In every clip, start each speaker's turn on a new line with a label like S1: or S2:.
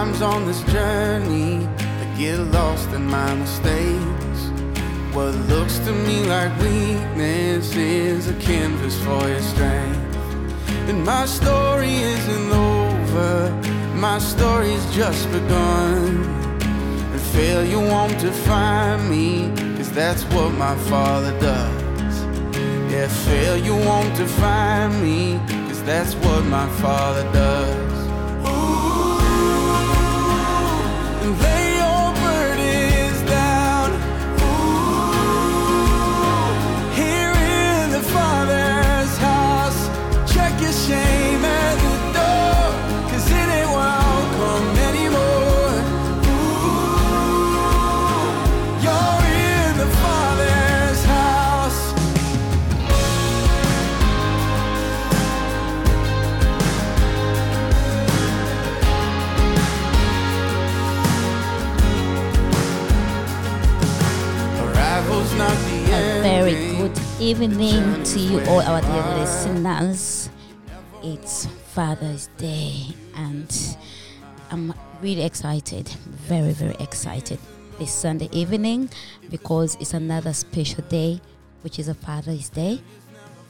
S1: Sometimes on this journey, I get lost in my mistakes. What looks to me like weakness is a canvas for your strength. And my story isn't over, my story's just begun. And failure won't define me, cause that's what my father does. Yeah, failure won't define me, cause that's what my father does.
S2: Evening to you all, our dear listeners. It's Father's Day, and I'm really excited, very, very excited this Sunday evening because it's another special day, which is a Father's Day.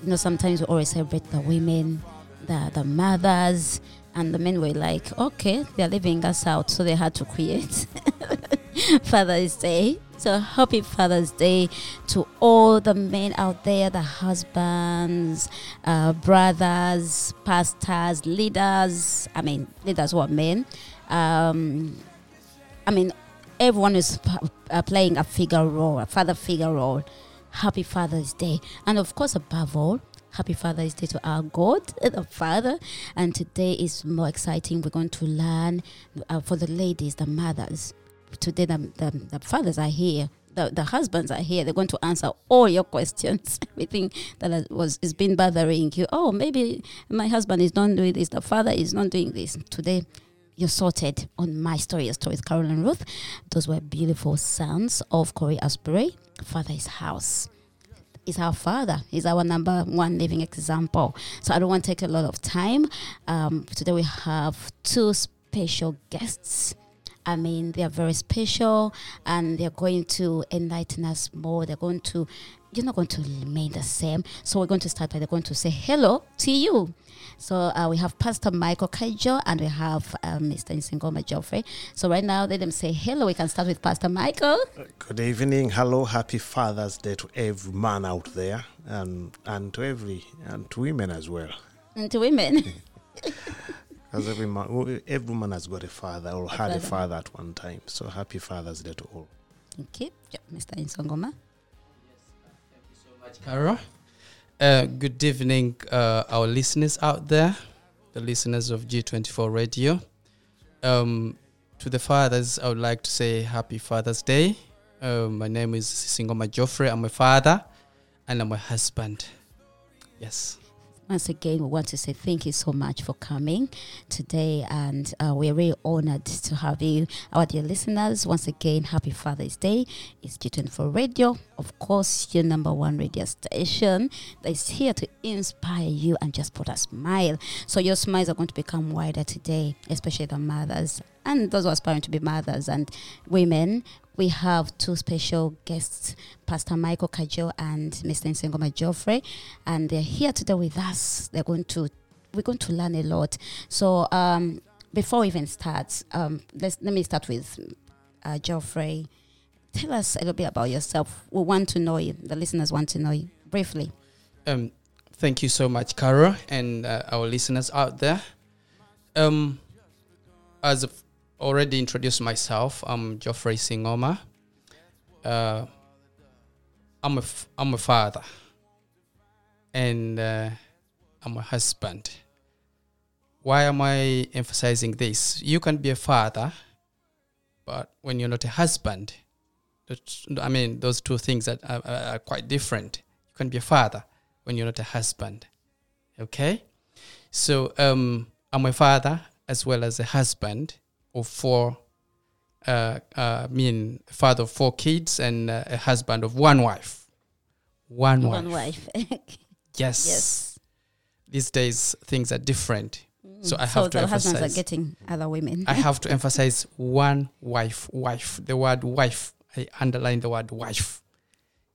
S2: You know, sometimes we always celebrate the women, the, the mothers, and the men were like, okay, they're leaving us out, so they had to create Father's Day. So happy Father's Day to all the men out there, the husbands, uh, brothers, pastors, leaders. I mean, leaders who are men. Um, I mean, everyone is p- uh, playing a figure role, a father figure role. Happy Father's Day. And of course, above all, Happy Father's Day to our God, the Father. And today is more exciting. We're going to learn uh, for the ladies, the mothers. Today, the, the, the fathers are here. The, the husbands are here. They're going to answer all your questions. Everything that was is been bothering you. Oh, maybe my husband is not doing this. The father is not doing this. Today, you're sorted on my story, your story Caroline Ruth. Those were beautiful sounds of Cory Asbury. Father's house is our father. He's our number one living example. So I don't want to take a lot of time. Um, today we have two special guests. I mean, they are very special and they're going to enlighten us more. They're going to, you're not going to remain the same. So we're going to start by they're going to say hello to you. So uh, we have Pastor Michael Kagyo and we have um, Mr. Isingoma Geoffrey. So right now, let them say hello. We can start with Pastor Michael.
S3: Good evening. Hello. Happy Father's Day to every man out there and and to every and to women as well.
S2: And to women.
S3: Because every man, every man has got a father or had a
S2: father.
S3: father at one time. So happy Father's Day to all.
S2: Thank you. Yeah, Mr. you
S4: so much, Carol. Uh, good evening, uh, our listeners out there, the listeners of G24 Radio. Um, to the fathers, I would like to say Happy Father's Day. Uh, my name is Isingoma Geoffrey. I'm a father and I'm a husband. Yes.
S2: Once again, we want to say thank you so much for coming today, and uh, we're really honored to have you, our dear listeners. Once again, happy Father's Day. It's G24 Radio, of course, your number one radio station that is here to inspire you and just put a smile. So your smiles are going to become wider today, especially the mothers and those who are aspiring to be mothers and women. We have two special guests, Pastor Michael Kagyo and Mr. Isingoma Geoffrey, and they're here today with us. They're going to, we're going to learn a lot. So um, before we even start, um, let's let me start with uh. Tell us a little bit about yourself. We want to know you. The listeners want to know you briefly.
S4: Um, thank you so much, Carol, and uh, our listeners out there. Um, as already introduced myself, I'm Geoffrey Isingoma. Uh, I'm a f- I'm a father, and uh, I'm a husband. Why am I emphasizing this? You can be a father, but when you're not a husband, I mean, those two things are, are, are quite different. You can be a father when you're not a husband. Okay? So um, I'm a father as well as a husband of four, uh, uh, I mean, father of four kids and uh, a husband of one wife. One wife.
S2: One wife.
S4: Yes.
S2: yes.
S4: These days, things are different. So I
S2: so
S4: have to emphasize So
S2: the husbands are getting other women.
S4: I have to emphasize one wife, wife. The word wife. I underline the word wife.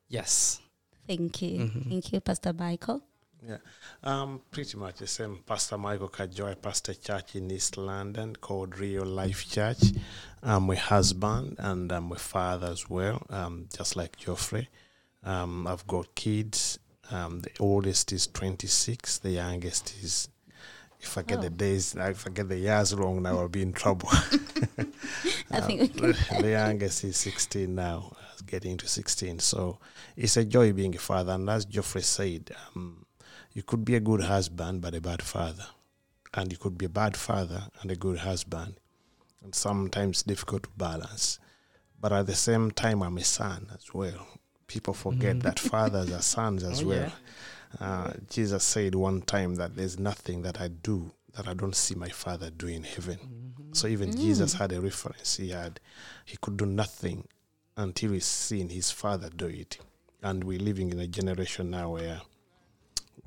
S4: Yes.
S2: Thank you.
S4: Mhm.
S2: Thank you, Pastor Michael.
S3: Yeah, um, pretty much the same. Pastor Michael Kajoy, pastor church in East London called Real Life Church. I'm a husband and I'm a father as well, um, just like Geoffrey. Um, I've got kids. Um, the oldest is 26. The youngest is, if I get the
S2: Oh.
S3: days, if I get the years wrong, now I'll be in trouble.
S2: I think
S3: the youngest is 16 now, uh, getting to 16. So it's a joy being a father. And as Geoffrey said, um, you could be a good husband but a bad father, and you could be a bad father and a good husband, and sometimes difficult to balance. But at the same time, I'm a son as well. People forget
S4: Mhm.
S3: that fathers are sons as
S4: Oh,
S3: well. Uh, Jesus said one time that there's nothing that I do that I don't see my father do in heaven. So even
S2: Mm.
S3: Jesus had a reference. He had he could do nothing until he's seen his father do it. And we're living in a generation now where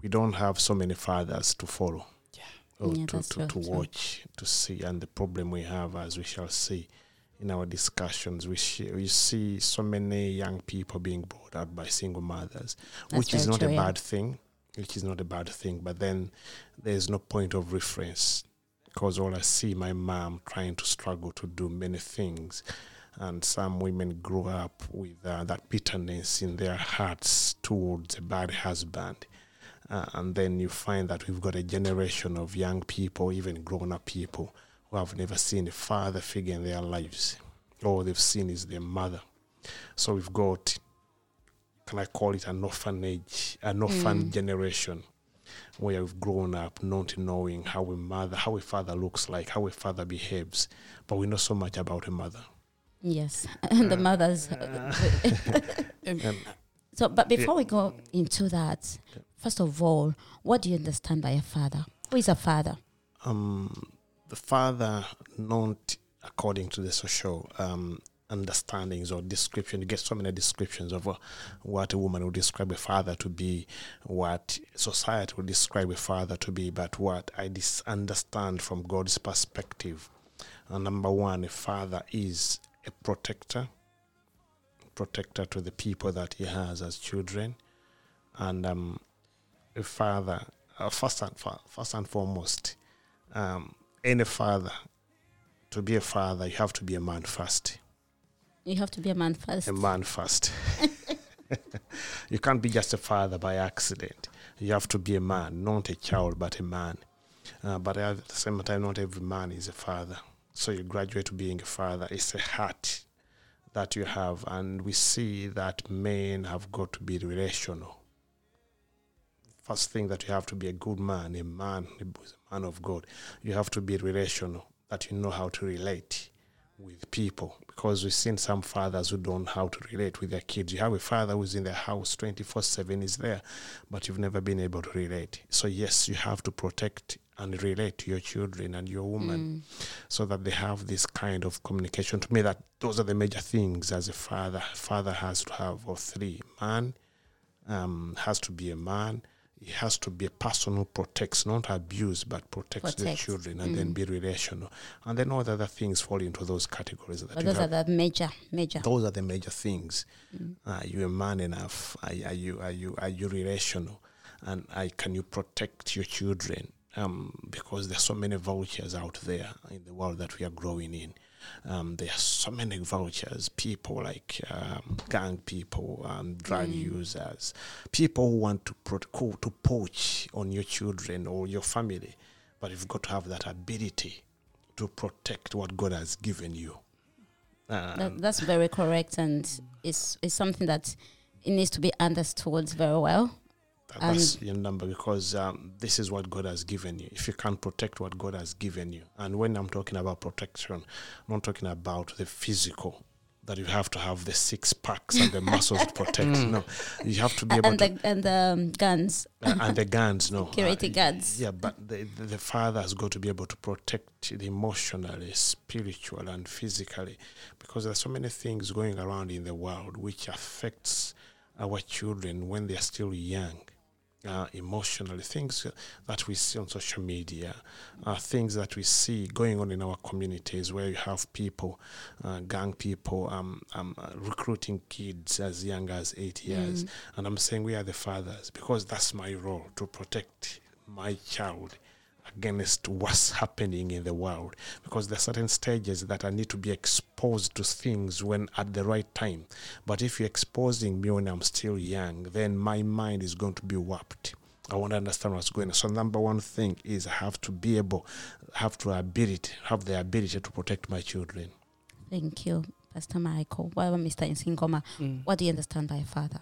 S3: we don't have so many fathers to follow.
S4: Yeah.
S3: Or
S2: Yeah,
S3: to, to, to watch, to see. And the problem we have, as we shall see in our discussions, we, sh- we see so many young people being brought up by single mothers,
S2: That's
S3: which is not
S2: true,
S3: a
S2: yeah.
S3: bad thing. Which is not a bad thing. But then there's no point of reference because all I see my mom trying to struggle to do many things, and some women grow up with uh, that bitterness in their hearts towards a bad husband. Uh, and then you find that we've got a generation of young people, even grown up people, who have never seen a father figure in their lives. All they've seen is their mother. So we've got, can I call it an orphanage, an orphan
S2: Mm.
S3: generation where we've grown up not knowing how a mother, how a father looks like, how a father behaves, but we know so much about a mother.
S2: Yes, and the
S3: Uh,
S2: mothers.
S3: And
S2: so, but before we go into that, first of all, what do you understand by a father? Who is a father?
S3: um, the father, not according to the social um, understandings or description, you get so many descriptions of uh, what a woman would describe a father to be, what society would describe a father to be, but what I dis- understand from God's perspective. Uh, number one, a father is a protector, protector to the people that he has as children, and um, a father, uh, first and fo- first and foremost, um, any father, to be a father, you have to be a man first.
S2: You have to be a man first.
S3: A man first. you can't be just a father by accident. You have to be a man, not a child, but a man. Uh, but at the same time, not every man is a father. So you graduate to being a father. It's a heart that you have, and we see that men have got to be relational. First thing that you have to be a good man, a man a man of God. You have to be relational, that you know how to relate with people because we've seen some fathers who don't know how to relate with their kids. You have a father who's in the house 24 7 is there, but you've never been able to relate. So, yes, you have to protect and relate to your children and your woman mm. so that they have this kind of communication. To me, that those are the major things as a father. Father has to have all three. Man um, has to be a man. He has to be a person who protects, not abuse, but protects the children and then mm. be relational. And then all the other things fall into those categories that
S2: those
S3: have
S2: are the major, major.
S3: those are the major things. Mm. Are you a man enough? Are, are you are you are you relational? And I, can you protect your children? Um, because are so many vultures out there in the world that we are growing in. Um, there are so many vultures, People like um, gang people, um, drug users, people who want to pro- to poach on your children or your family. But you've got to have that ability to protect what God has given you.
S2: That, that's very correct, and it's it's something that it needs to be understood very well.
S3: That- That's your number because um, this is what God has given you. If you can't protect what God has given you, and when I'm talking about protection, I'm not talking about the physical, that you have to have the six packs and the muscles to protect. No, you have to be
S2: A-
S3: able
S2: and
S3: to.
S2: the and the um, guns.
S3: uh, and the guns, no.
S2: Security
S3: Uh,
S2: guards.
S3: Yeah, but the, the, the father has got to be able to protect the emotionally, spiritual, and physically, because there's so many things going around in the world which affects our children when they're still young. Uh, emotionally, things that we see on social media, uh, things that we see going on in our communities where you have people, uh, gang people, um, um, uh, recruiting kids as young as eight years. And I'm saying we are the fathers because that's my role to protect my child against what's happening in the world because there are certain stages that I need to be exposed to things when at the right time. But if you're exposing me when I'm still young, then my mind is going to be warped. I want to understand what's going on. So number one thing is I have to be able, have to ability, have the ability to protect my children.
S2: Thank you, Pastor Michael. Well, Mr. Isingoma,
S4: Mm.
S2: what do you understand by father?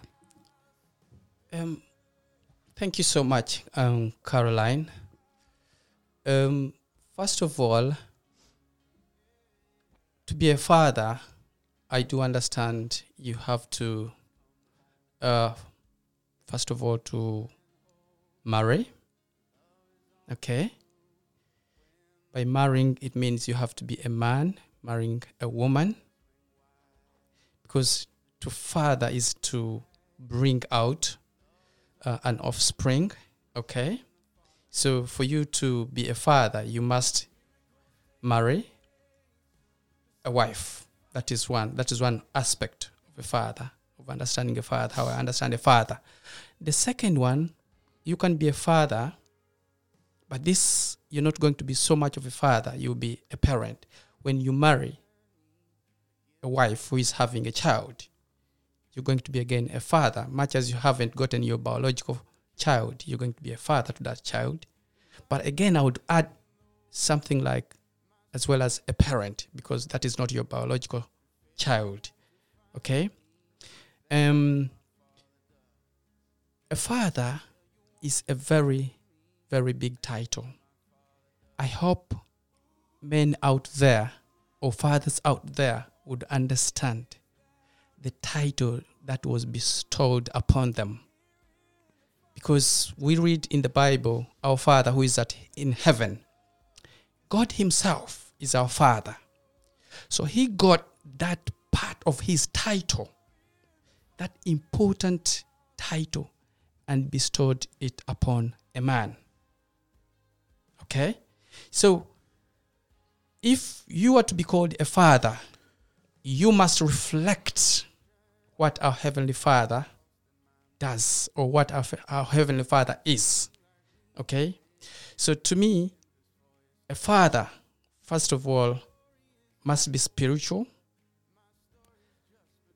S4: Um, thank you so much, um, Caroline. Um, first of all, to be a father, I do understand you have to, uh, first of all, to marry. Okay. By marrying, it means you have to be a man marrying a woman. Because to father is to bring out uh, an offspring. Okay. So for you to be a father, you must marry a wife. That is one. That is one aspect of a father, of understanding a father, how I understand a father. The second one, you can be a father, but this you're not going to be so much of a father. You'll be a parent when you marry a wife who is having a child. You're going to be again a father, much as you haven't gotten your biological child. You're going to be a father to that child. But again, I would add something like as well as a parent because that is not your biological child. Okay? Um a father is a very very big title. I hope men out there or fathers out there would understand the title that was bestowed upon them. Because we read in the Bible, our Father who is at in heaven, God Himself is our Father. So He got that part of His title, that important title, and bestowed it upon a man. Okay? So if you are to be called a father, you must reflect what our Heavenly Father does or what our, our Heavenly Father is. Okay? So to me, a father, first of all, must be spiritual.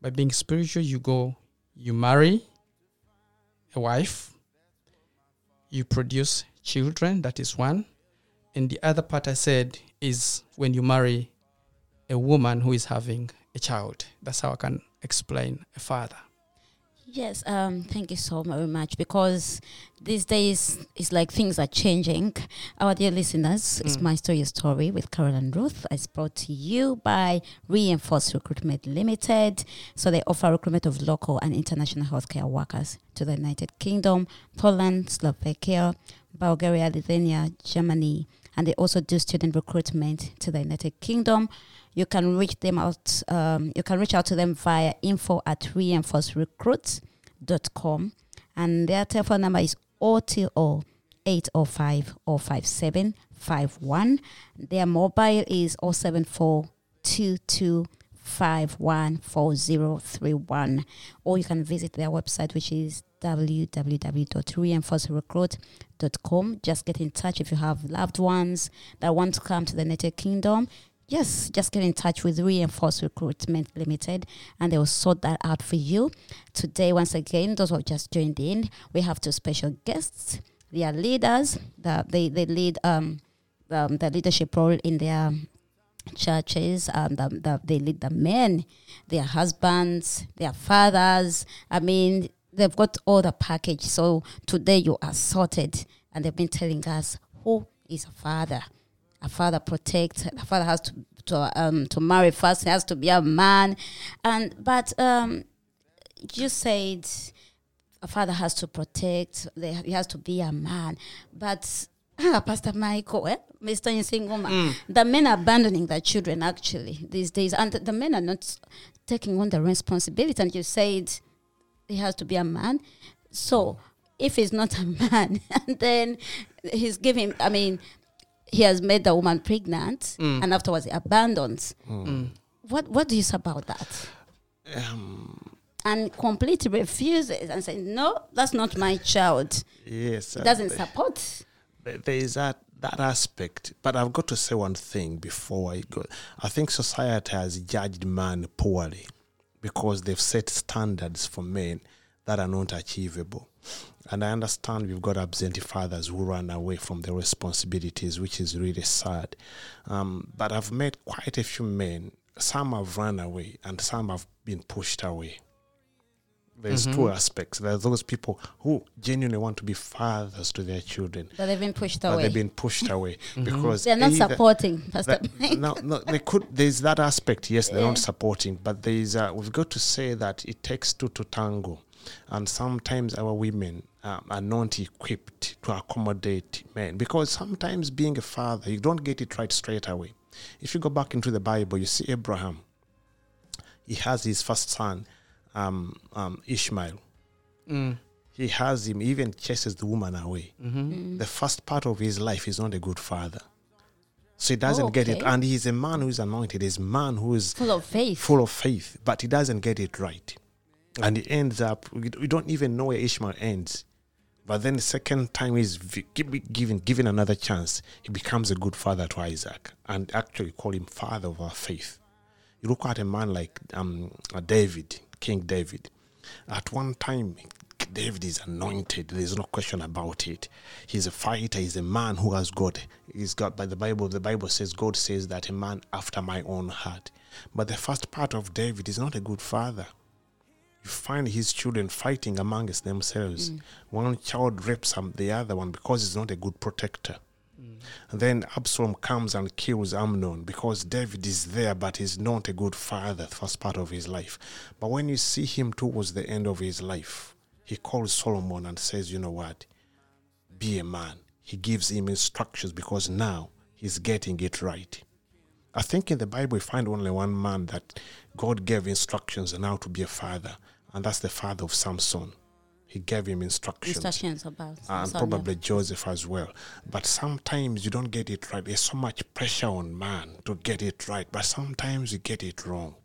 S4: By being spiritual, you go, you marry a wife, you produce children, that is one. And the other part I said is when you marry a woman who is having a child. That's how I can explain a father.
S2: Yes, um, thank you so very much because these days it's like things are changing. Our dear listeners, it's
S4: Mm.
S2: my story, story with Caroline Ruth. It's brought to you by Reinforced Recruitment Limited. So they offer recruitment of local and international healthcare workers to the United Kingdom, Poland, Slovakia, Bulgaria, Lithuania, Germany, and they also do student recruitment to the United Kingdom. You can reach them out. Um, you can reach out to them via info at reinforcerecruits.com. And their telephone number is OTO 805 057 51. Their mobile is 074 22 514031. Or you can visit their website, which is www.reinforcerecruit.com. Just get in touch if you have loved ones that want to come to the United Kingdom. Yes, just get in touch with Reinforced Recruitment Limited and they will sort that out for you. Today, once again, those who have just joined in, we have two special guests. They are leaders. The, they, they lead um, um, the leadership role in their churches. Um, the, the, they lead the men, their husbands, their fathers. I mean, they've got all the package. So today you are sorted and they've been telling us who is a father. A father protects. A father has to to um to marry first. He has to be a man, and but um, you said a father has to protect. They, he has to be a man, but. Ah, Pastor Michael, eh? Mr. Isingoma, the men are abandoning their children actually these days, and the men are not taking on the responsibility. And you said he has to be a man. So, if he's not a man, and then he's giving, I mean, he has made the woman pregnant,
S4: Mm.
S2: and afterwards he abandons.
S4: Mm.
S2: What What do you say about that?
S3: Um,
S2: And completely refuses and says, "No, that's not my child."
S3: yes. uh,
S2: Doesn't
S3: th-
S2: support.
S3: there is that that aspect. But I've got to say one thing before I go. I think society has judged man poorly because they've set standards for men that are not achievable. And I understand we've got absentee fathers who run away from their responsibilities, which is really sad. Um, but I've met quite a few men. Some have run away, and some have been pushed away. There's two aspects. There's those people who genuinely want to be fathers to their children,
S2: That they've been pushed
S3: but
S2: away.
S3: they've been pushed away because
S2: They're not supporting, Pastor.
S3: that, no, no, they could. There's that aspect. Yes, they're
S2: Yeah.
S3: not supporting, but there's. Uh, we've got to say that it takes two to tango, and sometimes our women um, are not equipped to accommodate men because sometimes being a father, you don't get it right straight away. If you go back into the Bible, you see Abraham. He has his first son, um, um, Ishmael.
S4: Mm.
S3: He has him, he even chases the woman away
S4: Mm-hmm.
S3: the first part of his life he's not a good father. So he doesn't get it. And he's a man who's anointed, he's a man who is
S2: Full of faith.
S3: full of faith, but he doesn't get it right. And he ends up, we we don't even know where Ishmael ends. But then the second time he's given, given another chance, he becomes a good father to Isaac and actually call him father of our faith. You look at a man like um, uh, David, King David. At one time, David is anointed. There's no question about it. He's a fighter. He's a man who has God. He's got by the Bible. The Bible says God says that a man after my own heart. But the first part of David is not a good father. You find his children fighting amongst themselves. Mm. One child rapes the other one because he's not a good protector. And then Absalom comes and kills Amnon because David is there, but he's not a good father, first part of his life. But when you see him towards the end of his life, he calls Solomon and says, You know what? Be a man. He gives him instructions because now he's getting it right. I think in the Bible we find only one man that God gave instructions on how to be a father, and that's the father of Samson. He gave him instructions
S2: Instructions about.
S3: and probably Joseph as well. But sometimes you don't get it right. There's so much pressure on man to get it right, but sometimes you get it wrong.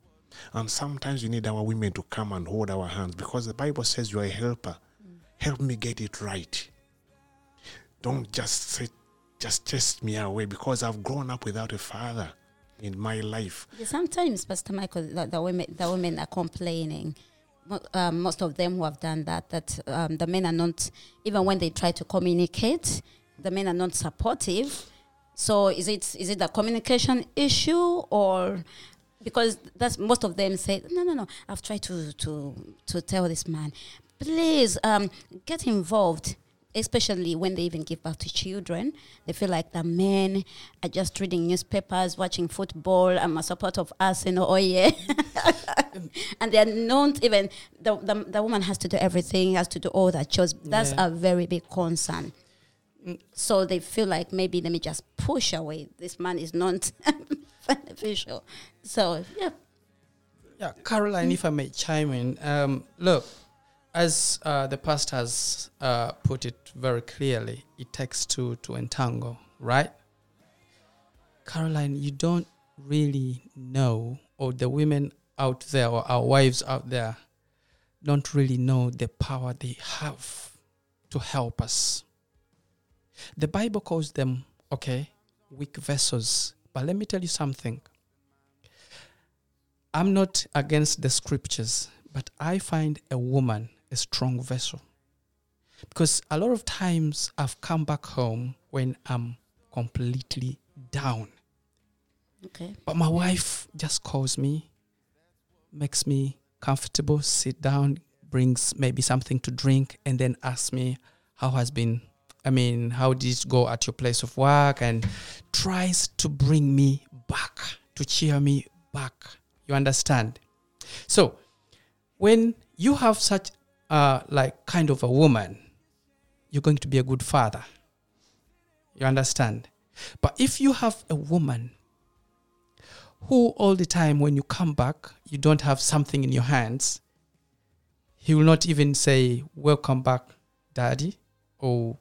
S3: And sometimes you need our women to come and hold our hands because the Bible says you are a helper. Mm. Help me get it right. Don't just say, just chase me away because I've grown up without a father in my life.
S2: Sometimes, Pastor Michael, the, the women the women are complaining. Um, most of them who have done that, that um, the men are not even when they try to communicate, the men are not supportive. So is it is it a communication issue or because that's most of them say no no no I've tried to to to tell this man please um, get involved especially when they even give birth to children. They feel like the men are just reading newspapers watching football i'm a support of arsenal oh yeah. And they're not even the, the, the woman has to do everything has to do all that chores. That's
S4: Yeah.
S2: a very big concern. So they feel like maybe let me just push away. This man is not beneficial. So yeah.
S4: Yeah, Caroline, if I may chime in, um, look, as uh, the pastor has uh, put it very clearly, it takes two to entangle, right? Caroline, you don't really know, or the women out there, or our wives out there, don't really know the power they have to help us. The Bible calls them, okay, weak vessels. But let me tell you something. I'm not against the scriptures, but I find a woman a strong vessel. Because a lot of times I've come back home when I'm completely down.
S2: okay
S4: But my wife just calls me, makes me comfortable, sit down, brings maybe something to drink, and then asks me how has been, I mean, how did it go at your place of work, and tries to bring me back, to cheer me back. You understand? So, when you have such uh, like kind of a woman, you're going to be a good father. You understand? But if you have a woman who all the time when you come back you don't have something in your hands he will not even say welcome back daddy, or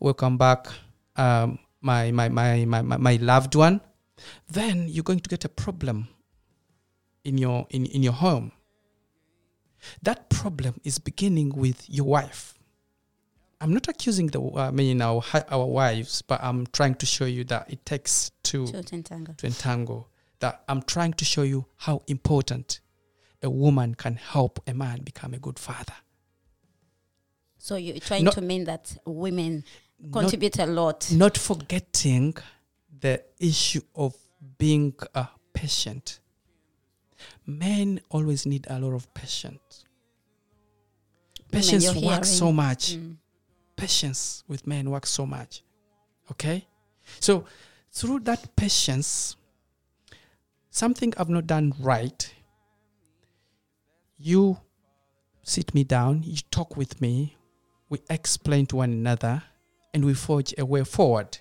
S4: welcome back, um, my, my, my, my, my, loved one, then you're going to get a problem in your in, in your home. That problem is beginning with your wife. I'm not accusing the uh, I mean our our wives, but I'm trying to show you that it takes two
S2: To entangle.
S4: to entangle. That I'm trying to show you how important a woman can help a man become a good father.
S2: So you're trying
S4: Not-
S2: to mean that women
S4: Not,
S2: contribute a lot.
S4: not forgetting the issue of being a patient. Men always need a lot of patience. Patience works so much.
S2: Mm.
S4: patience with men works so much. Okay? So, through that patience, something I've not done right, you sit me down, you talk with me, we explain to one another, and we forge a way forward.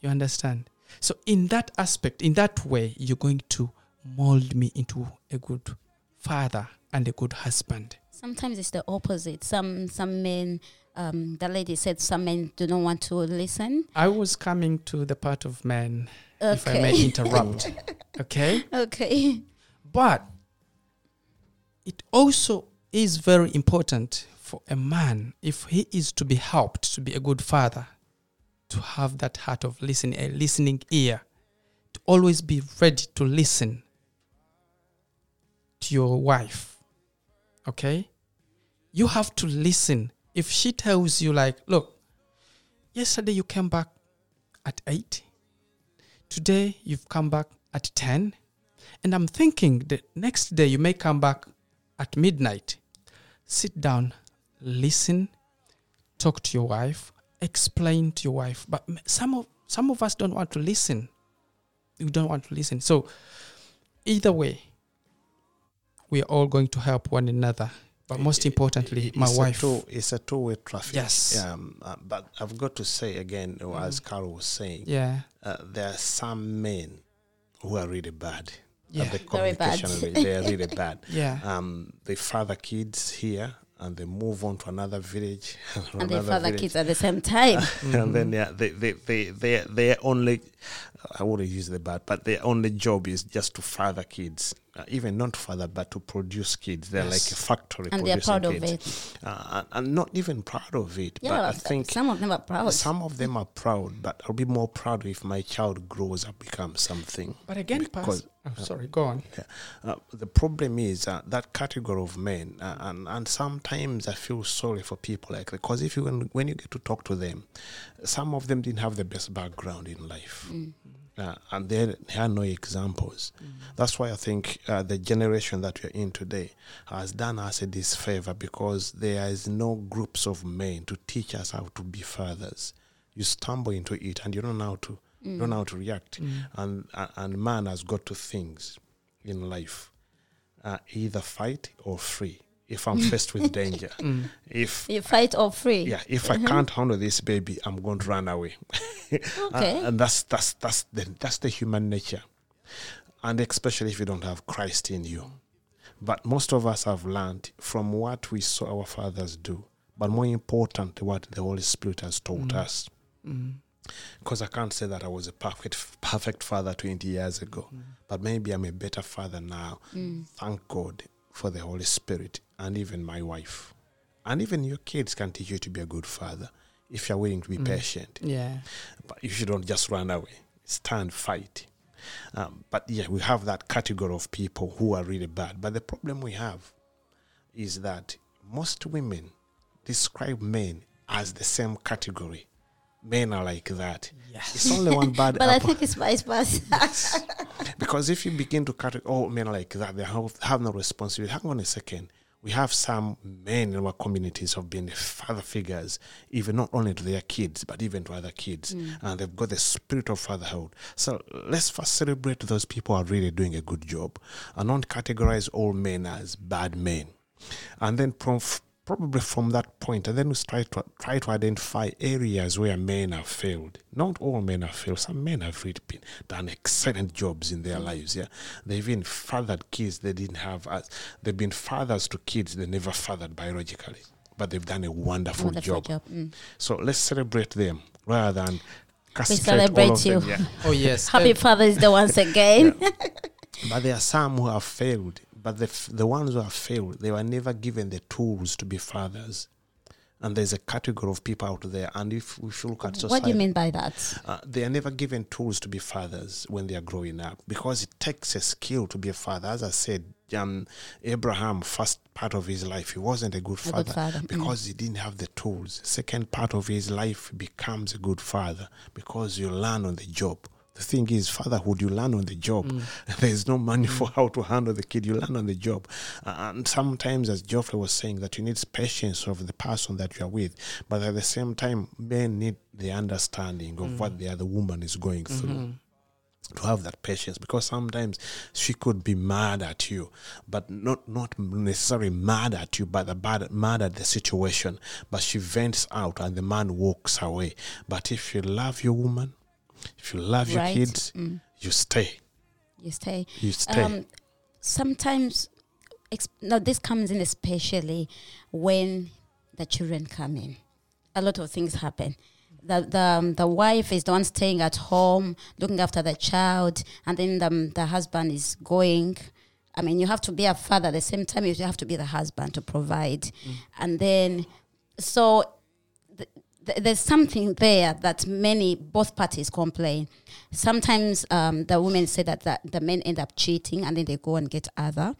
S4: You understand? So, in that aspect, in that way, you're going to mold me into a good father and a good husband.
S2: Sometimes it's the opposite. Some some men, um, the lady said, some men do not want to listen.
S4: I was coming to the part of men, if I may interrupt. okay?
S2: okay.
S4: But it also is very important for a man, if he is to be helped to be a good father, to have that heart of listening, a listening ear, to always be ready to listen your wife. Okay? You have to listen. If she tells you, like, look, yesterday you came back at 8, today you've come back at 10, and I'm thinking the next day you may come back at midnight. Sit down, listen, talk to your wife, explain to your wife. But some of some of us don't want to listen. We don't want to listen. So either way, we are all going to help one another. But most importantly, my
S3: it's
S4: wife.
S3: A two, it's a two-way traffic.
S4: Yes.
S3: Um, uh, but I've got to say again, uh, as Carol was saying,
S4: Yeah.
S3: uh, there are some men who are really bad.
S4: Yeah.
S3: At the
S2: Very bad.
S3: communication, they are really bad.
S4: Yeah.
S3: Um, they father kids here, and they move on to another village,
S2: And they father
S3: village.
S2: kids at the same time.
S3: and then yeah, they they they they their only I wouldn't use the bad, but their only job is just to father kids, uh, even not father, but to produce kids. They're like a factory
S2: and they're
S3: producing
S2: proud of
S3: kids,
S2: it.
S3: Uh, and, and not even proud of it.
S2: Yeah,
S3: but I think
S2: some of them are proud.
S3: some of them are proud, but I'll be more proud if my child grows up becomes something.
S4: But again,
S3: Because-
S4: Pastor, oh, sorry, go on.
S3: Yeah. Uh, the problem is uh, that category of men, uh, and and sometimes I feel sorry for people like that because if you when, when you get to talk to them, some of them didn't have the best background in life. Uh, and there there are no examples. That's why I think uh, the generation that we are in today has done us a disfavor because there is no groups of men to teach us how to be fathers. You stumble into it and you don't know how to you don't know how to react. And, and and man has got two things in life: uh, either fight or free. If I'm mm. faced with danger, mm. if
S2: You fight or free.
S3: yeah, if I mm-hmm. can't handle this baby, I'm going to run away.
S2: Okay.
S3: Uh, and that's that's that's the that's the human nature, and especially if you don't have Christ in you. But most of us have learned from what we saw our fathers do, but more important, what the Holy Spirit has taught mm. us. Because I can't say that I was a perfect perfect father 20 years ago, but maybe I'm a better father now. Thank God for the Holy Spirit and even my wife. And even your kids can teach you to be a good father if you're willing to be patient.
S4: Yeah.
S3: But if you don't just run away, stand, fight. Um, but yeah, we have that category of people who are really bad. But the problem we have is that most women describe men as the same category. Men are like that.
S4: Yes.
S3: It's only one bad
S2: But I think it's vice versa.
S3: Because if you begin to cut, oh, men are like that, they have, have no responsibility. Hang on a second. We have some men in our communities who have been father figures, even not only to their kids, but even to other kids. Mm. And they've got the spirit of fatherhood. So let's first celebrate those people who are really doing a good job and not categorize all men as bad men. And then from, probably from that point, and then we try to try to identify areas where men have failed. Not all men have failed. Some men have really been done excellent jobs in their lives. Yeah, they've even fathered kids they didn't have. As they've been fathers to kids they never fathered biologically. but they've done a wonderful,
S2: Wonderful
S3: job.
S2: job. Mm.
S3: So let's celebrate them rather than
S2: We celebrate
S3: all of them.
S2: you.
S3: Yeah.
S4: Oh yes.
S2: Happy
S4: Um,
S2: Father's Day once again.
S3: But there are some who have failed. But the, f- the ones who have failed, they were never given the tools to be fathers. And there's a category of people out there. And if, if you look at society,
S2: what do you mean by that?
S3: Uh, they are never given tools to be fathers when they are growing up because it takes a skill to be a father. As I said, um, Abraham, first part of his life, he wasn't a good
S2: A
S3: father,
S2: good father. mm.
S3: because he didn't have the tools. Second part of his life becomes a good father because you learn on the job. The thing is, fatherhood, you learn on the job. Mm. There's no money for how to handle the kid. You learn on the job. And sometimes, as Geoffrey was saying, that you need patience of the person that you are with. But at the same time, men need the understanding of what mm. the other woman is going through mm-hmm. to have that patience because sometimes she could be mad at you but not not necessarily mad at you but bad, mad at the situation but she vents out and the man walks away but if you love your woman if you love your kids
S2: Mm.
S3: you stay
S2: You stay.
S3: you stay
S2: Um, sometimes, ex- now this comes in especially when the children come in. A lot of things happen. The, the, um, the wife is the one staying at home, looking after the child, and then the, the husband is going. I mean, you have to be a father at the same time, you have to be the husband to provide. And then, so th- th- there's something there that many both parties complain. Sometimes um, the women say that the, the men end up cheating and then they go and get other.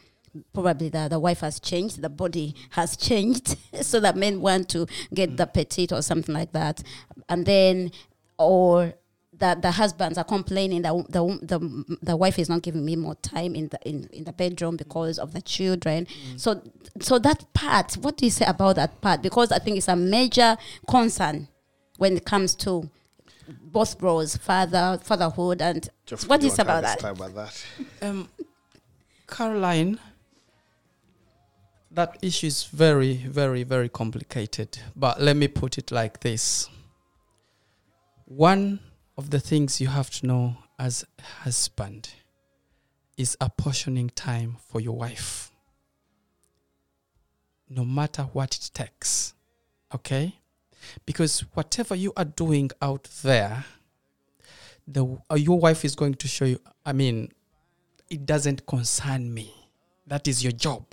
S2: Probably the, the wife has changed, the body has changed, so that men want to get the petite or something like that, and then or that the husbands are complaining that the, the the wife is not giving me more time in the in, in the bedroom because of the children. So so that part, what do you say about that part? Because I think it's a major concern when it comes to both roles, father, fatherhood, and
S3: Geoffrey,
S2: what
S3: you
S2: is
S3: want to
S2: about that?
S3: stab at that
S4: Um, Caroline, that issue is very, very, very complicated. But let me put it like this one of the things you have to know as husband is apportioning time for your wife, no matter what it takes. Okay? Because whatever you are doing out there, the uh, your wife is going to show you. I mean, it doesn't concern me. That is your job.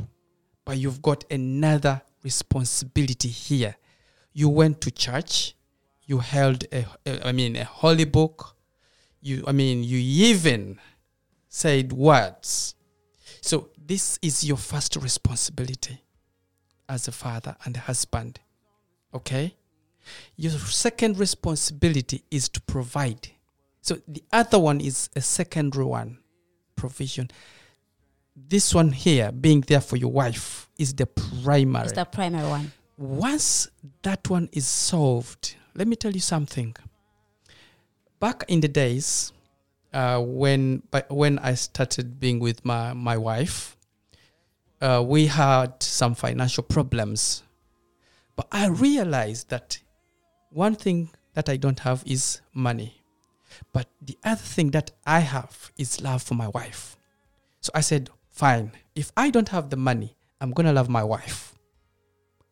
S4: But you've got another responsibility here. You went to church, you held a, a- I mean a holy book. You I mean you even said words. So this is your first responsibility as a father and a husband. Okay? Your second responsibility is to provide. So the other one is a secondary one provision. This one here, being there for your wife, is the primary.
S2: It's the primary one.
S4: Once that one is solved, let me tell you something. Back in the days, uh, when when I started being with my my wife, uh, we had some financial problems, but I realized that one thing that I don't have is money, but the other thing that I have is love for my wife. So I said, fine. If I don't have the money, I'm gonna love my wife.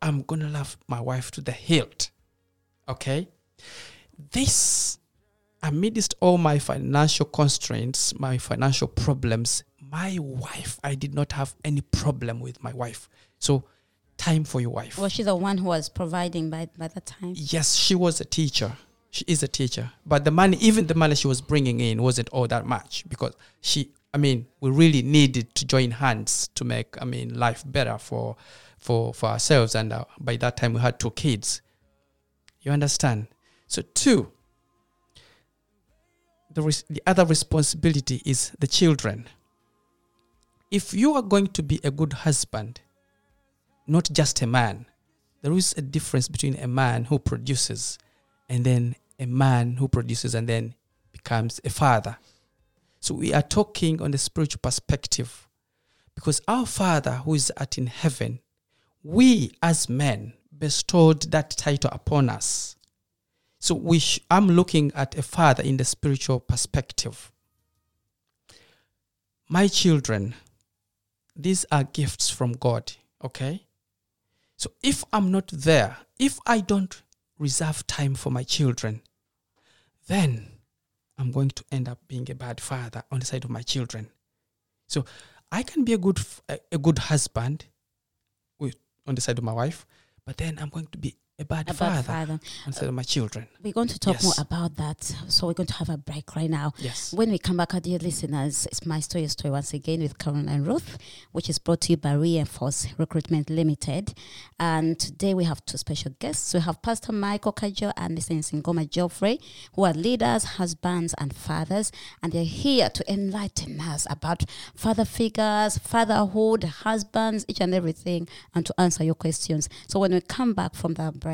S4: I'm gonna love my wife to the hilt. Okay? This, amidst all my financial constraints, my financial problems, my wife, I did not have any problem with my wife. So, time for your wife.
S2: Was she the one who was providing by by that time?
S4: Yes, she was a teacher. She is a teacher. But the money, even the money she was bringing in, wasn't all that much because she, I mean, we really needed to join hands to make, I mean, life better for, for, for ourselves. And uh, by that time, we had two kids. You understand? So, two, the, res- the other responsibility is the children. If you are going to be a good husband, not just a man, there is a difference between a man who produces and then a man who produces and then becomes a father. So we are talking on the spiritual perspective because our Father who is at in heaven, we as men bestowed that title upon us. So we sh- I'm looking at a father in the spiritual perspective. My children, these are gifts from God, okay? So if I'm not there, if I don't reserve time for my children, then I'm going to end up being a bad father on the side of my children. So I can be a good a good husband with on the side of my wife, but then I'm going to be a bad
S2: A
S4: father
S2: bad father.
S4: side of my children.
S2: We're going to talk
S4: Yes.
S2: more about that. So we're going to have a break right now.
S4: Yes.
S2: When we come back, our dear listeners, it's my story, story once again with Caroline Ruth, which is brought to you by Reinforce Recruitment Limited. And today we have two special guests. We have Pastor Michael Kagyo and Mr. Isingoma Geoffrey, who are leaders, husbands, and fathers. And they're here to enlighten us about father figures, fatherhood, husbands, each and everything, and to answer your questions. So when we come back from that break,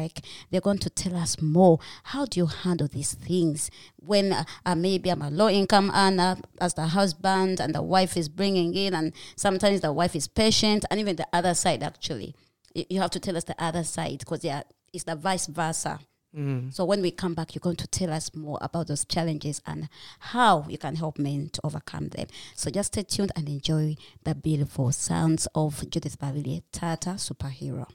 S2: they're going to tell us more. How do you handle these things when uh, uh, maybe I'm a low income earner as the husband and the wife is bringing in, and sometimes the wife is patient, and even the other side actually. You have to tell us the other side because yeah, it's the vice versa. So when we come back, you're going to tell us more about those challenges and how you can help men to overcome them. So just stay tuned and enjoy the beautiful sounds of Judith Babirye, Tata Superhero.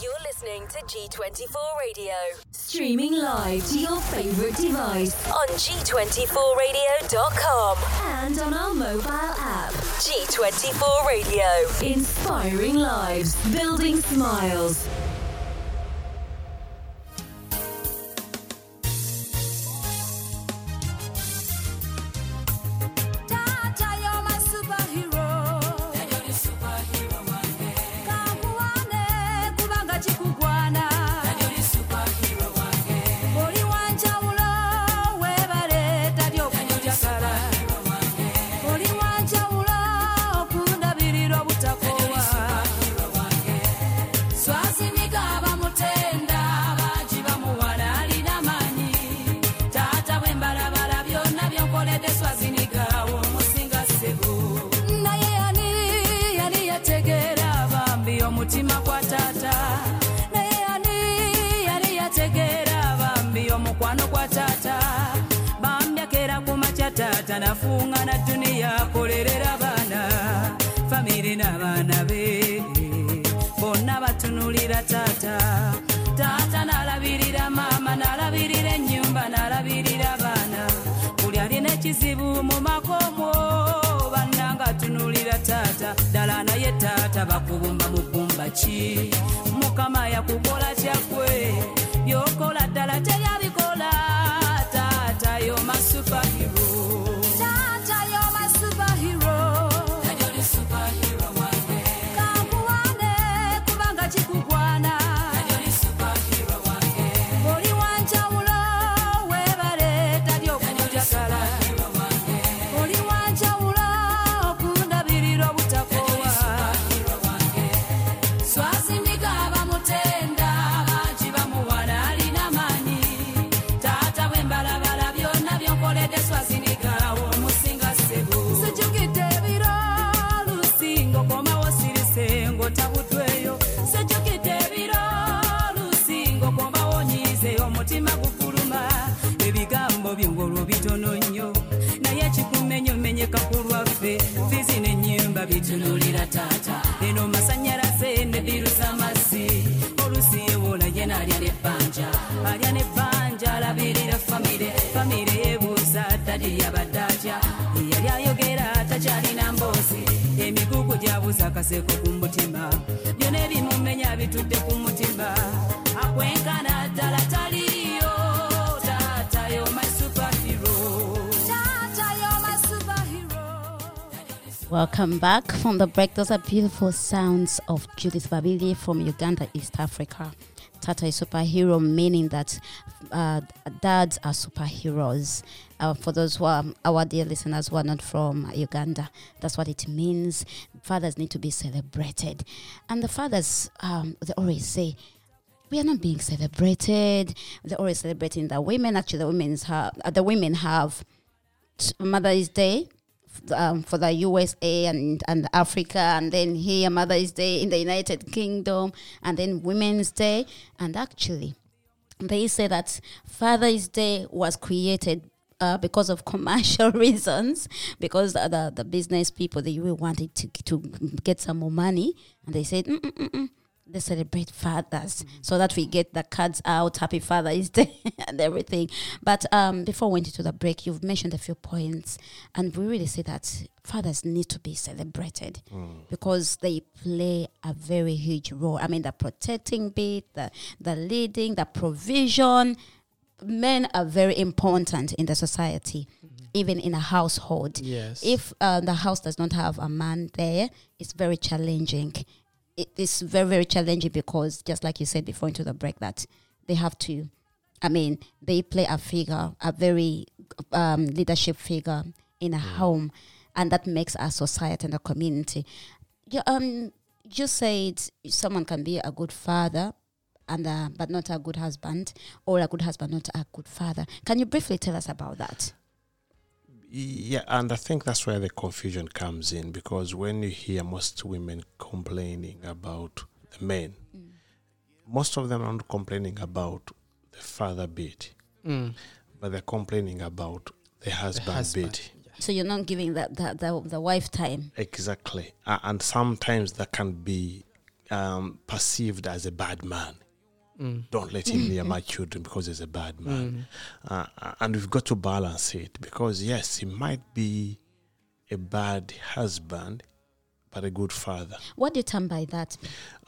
S5: You're listening to G24 Radio. Streaming live to your favorite device on G24Radio.com and on our mobile app. G24 Radio. Inspiring lives, building smiles.
S6: Bambi omukwano gwa taata. Bambyakera ku makya taata nafunga na duniya akolerera baana. Famire n'abaana be. Bonna batunulira taata. Taata n'alabirira maama n'alabirira ennyumba n'alabirira abaana buli alina ekizibu mu makomo bannanga atunulira taata. Ddala naye taata bakubumba mu bbumba ki? Mukama yakukola kyakwe byokola ddala teyabikola taata yoma superhero. taata bitunulira taata. Eno masanyalaze ne biru z'amazzi. Olusi yewola ye naalya n'ebbanja. Alya n'ebbanja alabirira famire. Famire yeebuuza ddadi yabadde atya. Eyali ayogera takyalina mboozi. Emigugu gyabuuza akaseeko ku mutima. Byona ebimumenya bitudde ku mutima. Akwenkana
S2: Welcome back from the break. Those are beautiful sounds of Judith Babirye from Uganda, East Africa. Tata is superhero, meaning that uh, dads are superheroes. Uh, for those who are our dear listeners who are not from Uganda, that's what it means. Fathers need to be celebrated. And the fathers, um, they always say, we are not being celebrated. They're always celebrating the women. Actually, the women's have the women have Mother's Day um, for the USA and, and Africa, and then here Mother's Day in the United Kingdom, and then Women's Day. And actually, they say that Father's Day was created uh, because of commercial reasons, because the, the, the business people they really wanted to to get some more money, and they said, Mm-mm-mm-mm. They celebrate fathers so that we get the cards out, Happy Father's Day and everything. But um, before we went into the break, you've mentioned a few points, and we really say that fathers need to be celebrated because they play a very huge role. I mean, the protecting bit, the the leading, the provision. Men are very important in the society, even in a household
S4: Yes.
S2: if uh, the house does not have a man there, it's very challenging. It is very very challenging because just like you said before into the break that they have to, I mean, they play a figure, a very um, leadership figure in a home, and that makes our society and a community. Yeah, um, you said someone can be a good father. And uh, but not a good husband, or a good husband, not a good father. Can you briefly tell us about that?
S3: Yeah, and I think that's where the confusion comes in because when you hear most women complaining about the men, most of them aren't complaining about the father bit,
S4: Mm.
S3: but they're complaining about the
S4: The
S3: husband,
S4: husband.
S3: bit.
S2: So you're not giving that the, the, the wife time.
S3: Exactly. Uh, and sometimes that can be um, perceived as a bad man.
S4: Mm.
S3: Don't let him near my children because he's a bad man. Uh, uh, and we've got to balance it because, yes, he might be a bad husband, but a good father.
S2: What do you term by that?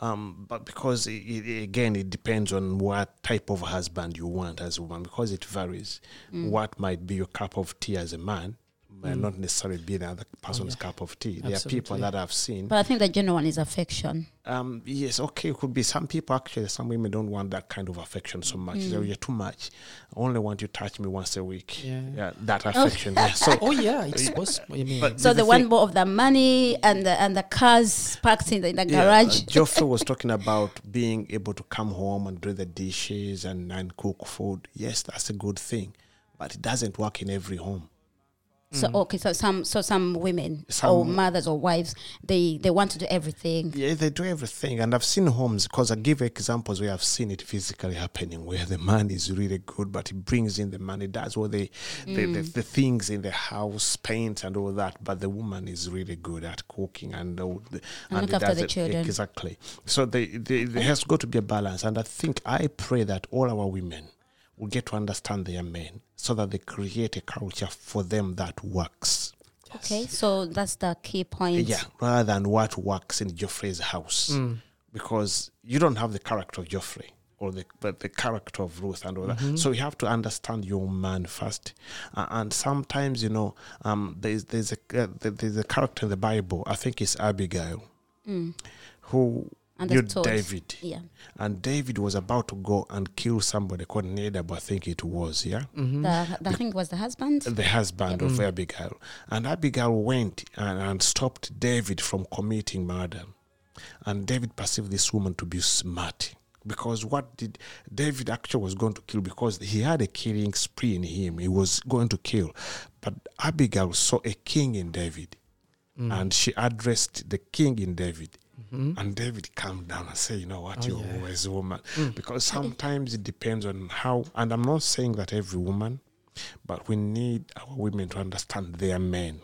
S3: Um, but because, it, it, again, it depends on what type of husband you want as a woman because it varies. What might be your cup of tea as a man might not necessarily be the other person's cup of tea. There are people that I've seen.
S2: But I think the general one is affection.
S3: Um, yes, okay, it could be. Some people actually, some women don't want that kind of affection so much. They say, You're too much. I only want you to touch me once a week.
S4: Yeah.
S3: that affection. yeah. So,
S4: Oh yeah, it's possible. I mean,
S3: But-
S2: So
S3: The
S2: the, one more of the money and the and the cars parked in the, in the
S3: yeah,
S2: garage.
S3: uh, Geoffrey was talking about being able to come home and do the dishes and, and cook food. Yes, that's a good thing, but it doesn't work in every home.
S2: So mm. okay, so some so some women or mothers or wives they they want to do everything.
S3: Yeah, they do everything. And I've seen homes, because I give examples where I've seen it physically happening, where the man is really good, but he brings in the money, does all the, the, the, the things in the house, paint and all that, but the woman is really good at cooking and all the,
S2: And look after the
S3: it-
S2: children.
S3: Exactly. So they, they, there has got to be a balance. And I think, I pray that all our women will get to understand their men so that they create a culture for them that works.
S2: Okay, so that's the key point.
S3: Yeah, rather than what works in Geoffrey's house. Because you don't have the character of Geoffrey or the but the character of Ruth and all that. So you have to understand your man first. Uh, and sometimes, you know, um, there's there's a uh, there's a character in the Bible. I think it's Abigail, who knew
S2: Understood.
S3: David.
S2: Yeah.
S3: And David was about to go and kill somebody called Nadab, I think it was, yeah? Mm-hmm.
S2: The, the I think it was the husband.
S3: the husband of mm-hmm. Abigail. And Abigail went and, and stopped David from committing murder. And David perceived this woman to be smart. Because what did David actually was going to kill? Because he had a killing spree in him. He was going to kill. But Abigail saw a king in David. Mm. And she addressed the king in David. Mm-hmm. And David calmed down and said, You know what, oh, you're always a woman. Mm. Because sometimes it depends on how, and I'm not saying that every woman, but we need our women to understand their men,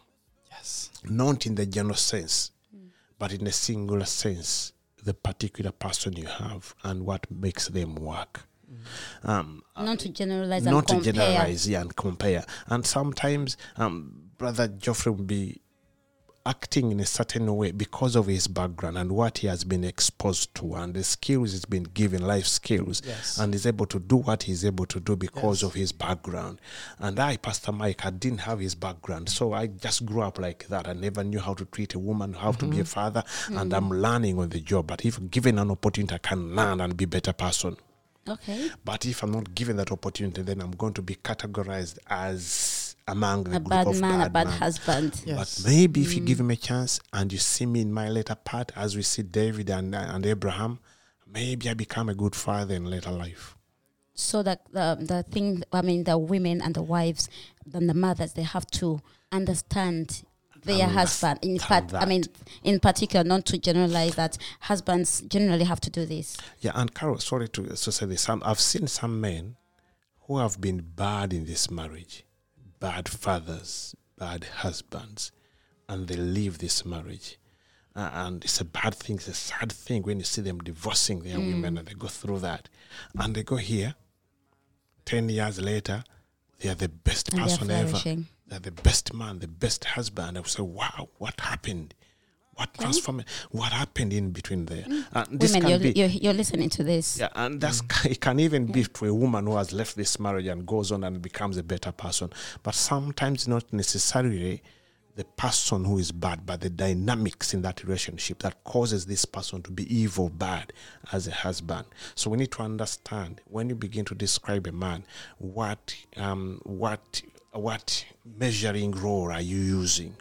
S4: yes.
S3: not in the general sense, mm. but in a singular sense, the particular person you have and what makes them work. Mm-hmm. Um, uh,
S2: not to generalize and
S3: not to
S2: compare.
S3: generalize yeah, and compare. And sometimes um, Brother Geoffrey will be acting in a certain way because of his background and what he has been exposed to and the skills he's been given, life skills,
S4: Yes.
S3: and is able to do what he's able to do because
S4: Yes.
S3: of his background. And I, Pastor Mike, I didn't have his background. So I just grew up like that. I never knew how to treat a woman, how to
S4: Mm-hmm.
S3: be a father, and I'm learning on the job. But if given an opportunity, I can learn and be a better person.
S2: Okay.
S3: But if I'm not given that opportunity, then I'm going to be categorized as among the
S2: A
S3: group
S2: bad
S3: of
S2: man, a
S3: bad
S2: bad
S3: man.
S2: husband.
S4: Yes.
S3: But maybe if you mm. give him a chance and you see me in my later part, as we see David and, and Abraham, maybe I become a good father in later life.
S2: So that the the thing, I mean, the women and the wives, and the mothers, they have to understand their husband. In
S3: Understand
S2: part, I mean, in particular, not to generalize that husbands generally have to do this.
S3: Yeah, and Carol, sorry to, to say this. Some, I've seen some men who have been bad in this marriage, bad fathers, bad husbands, and they leave this marriage. Uh, and it's a bad thing, it's a sad thing when you see them divorcing their women and they go through that. And they go here, 10 years later, they are the best
S2: And they're
S3: person ever. They're the best man, the best husband. I say, wow, what happened? What transformation? What happened in between there? And this
S2: Women,
S3: can
S2: you're,
S3: be,
S2: you're, you're listening to this.
S3: yeah, and that's mm. it can even be to a woman who has left this marriage and goes on and becomes a better person. But sometimes not necessarily the person who is bad, but the dynamics in that relationship that causes this person to be evil, bad as a husband. So we need to understand when you begin to describe a man, what um, what what measuring role are you using?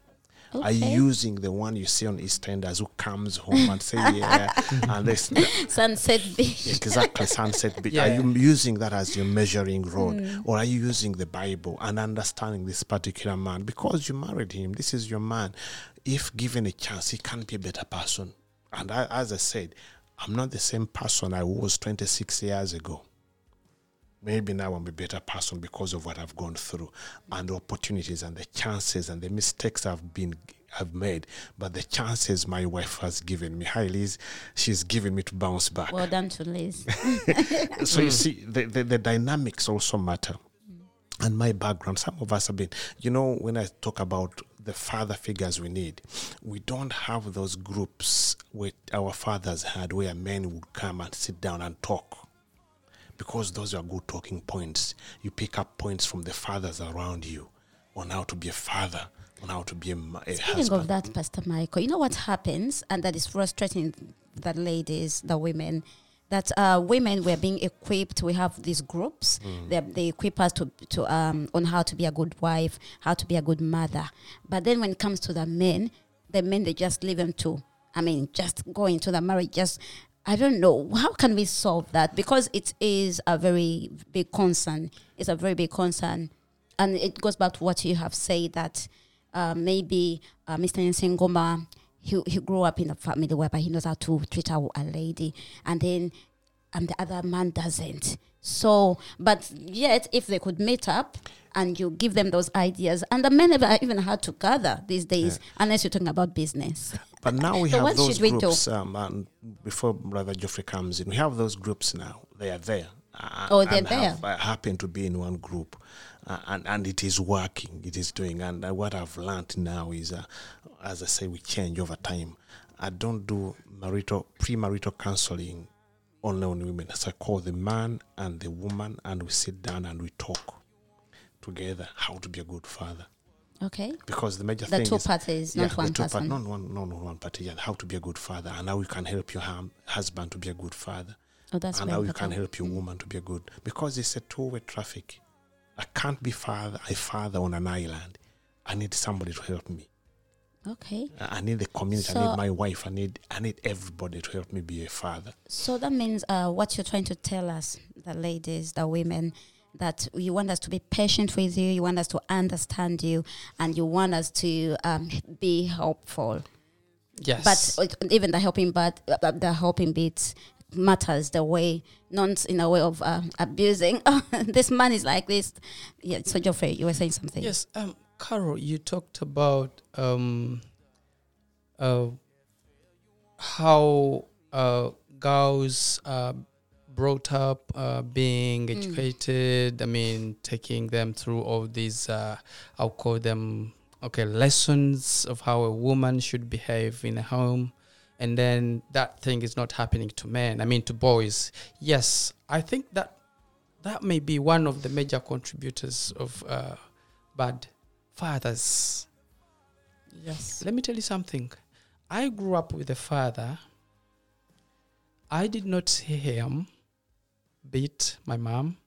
S3: Are you using the one you see on EastEnders who comes home and say, yeah, and this,
S2: Sunset Beach.
S3: exactly sunset beach.
S4: Yeah.
S3: are you using that as your measuring rod mm. or are you using the bible and understanding this particular man? Because you married him this is your man. If given a chance he can be a better person. And I, as i said i'm not the same person i was 26 years ago maybe now i'm a better person because of what i've gone through and the opportunities and the chances and the mistakes i've been have made. But the chances my wife has given me hi liz she's given me to bounce back.
S2: Well done to Liz.
S3: so you see the, the, the dynamics also matter. And my background some of us have been you know when i talk about the father figures we need we don't have those groups which our fathers had where men would come and sit down and talk because those are good talking points you pick up points from the fathers around you on how to be a father on how to be a, ma- a
S2: Speaking
S3: husband
S2: of that, Pastor Michael, you know what happens, and that is frustrating that ladies, the women, that uh, women were being equipped. We have these groups. They, they equip us to, to um, on how to be a good wife, how to be a good mother. But then when it comes to the men, the men they just leave them to. I mean, just go into the marriage. Just I don't know how can we solve that because it is a very big concern. It's a very big concern, and it goes back to what you have said that uh, maybe uh, Mr. Isingoma, he, he grew up in a family whereby he knows how to treat a, a lady, and then and the other man doesn't. So, but yet, if they could meet up and you give them those ideas, and the men never even had to gather these days, unless you're talking about business.
S3: But now we
S2: So
S3: have
S2: what
S3: those
S2: should we do?
S3: groups. Um, and before Brother Geoffrey comes in, we have those groups now. They are there. Uh,
S2: Oh, they're there.
S3: I happen to be in one group, uh, and and it is working. It is doing. And uh, what I've learned now is, uh, as I say, we change over time. I don't do marital premarital counseling only on women. As I call the man and the woman, and we sit down and we talk together how to be a good father
S2: Okay,
S3: because the major
S2: the
S3: thing
S2: two
S3: is
S2: parties,
S3: yeah,
S2: not
S3: the
S2: one
S3: two part-
S2: person.
S3: not one, not one party. Yeah, how to be a good father, and how you can help your hum, husband to be a good father,
S2: Oh, that's
S3: and how you can help your mm. woman to be a good. Because it's a two-way traffic. I can't be father, a father on an island. I need somebody to help me.
S2: Okay,
S3: I I need the community. I need my wife. I need I need everybody to help me be a father.
S2: so that means uh, what you're trying to tell us, the ladies, the women, that you want us to be patient with you, you want us to understand you, and you want us to um, be helpful.
S4: Yes.
S2: But uh, even the helping but uh, the helping bit matters the way not in a way of uh, abusing this man is like this yeah so Geoffrey you were saying something
S4: Yes, um, Carol, you talked about um, uh, how uh, girls are brought up, uh, being educated. I mean, taking them through all these, uh, I'll call them, okay, lessons of how a woman should behave in a home. And then that thing is not happening to men. I mean, to boys. Yes, I think that that may be one of the major contributors of uh, bad fathers.
S2: yes
S4: Let me tell you something. I grew up with a father. I did not see him beat my mom.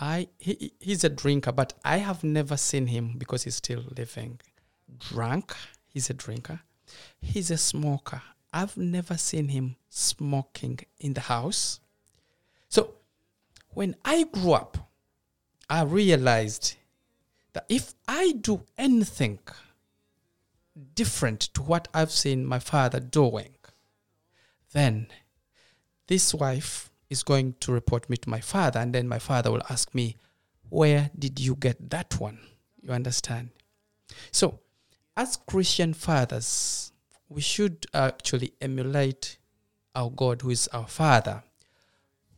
S4: I he, he's a drinker, but I have never seen him because he's still living. Drunk. He's a drinker. He's a smoker. I've never seen him smoking in the house. So when I grew up, I realized that if I do anything different to what I've seen my father doing, then this wife is going to report me to my father, and then my father will ask me, Where did you get that one? You understand? So, as Christian fathers, we should actually emulate our God, who is our Father.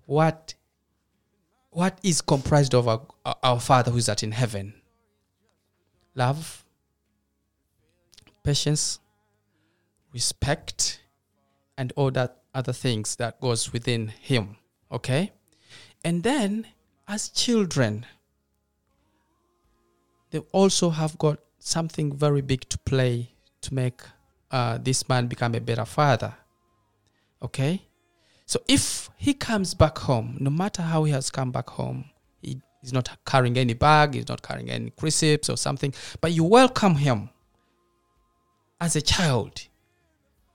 S4: What what is comprised of our, our Father who is at in heaven? Love, patience, respect, and all that other things that goes within Him. Okay, and then as children, they also have got something very big to play to make uh, this man become a better father. Okay? So if he comes back home, no matter how he has come back home, he's not carrying any bag, he's not carrying any crisps or something, but you welcome him as a child.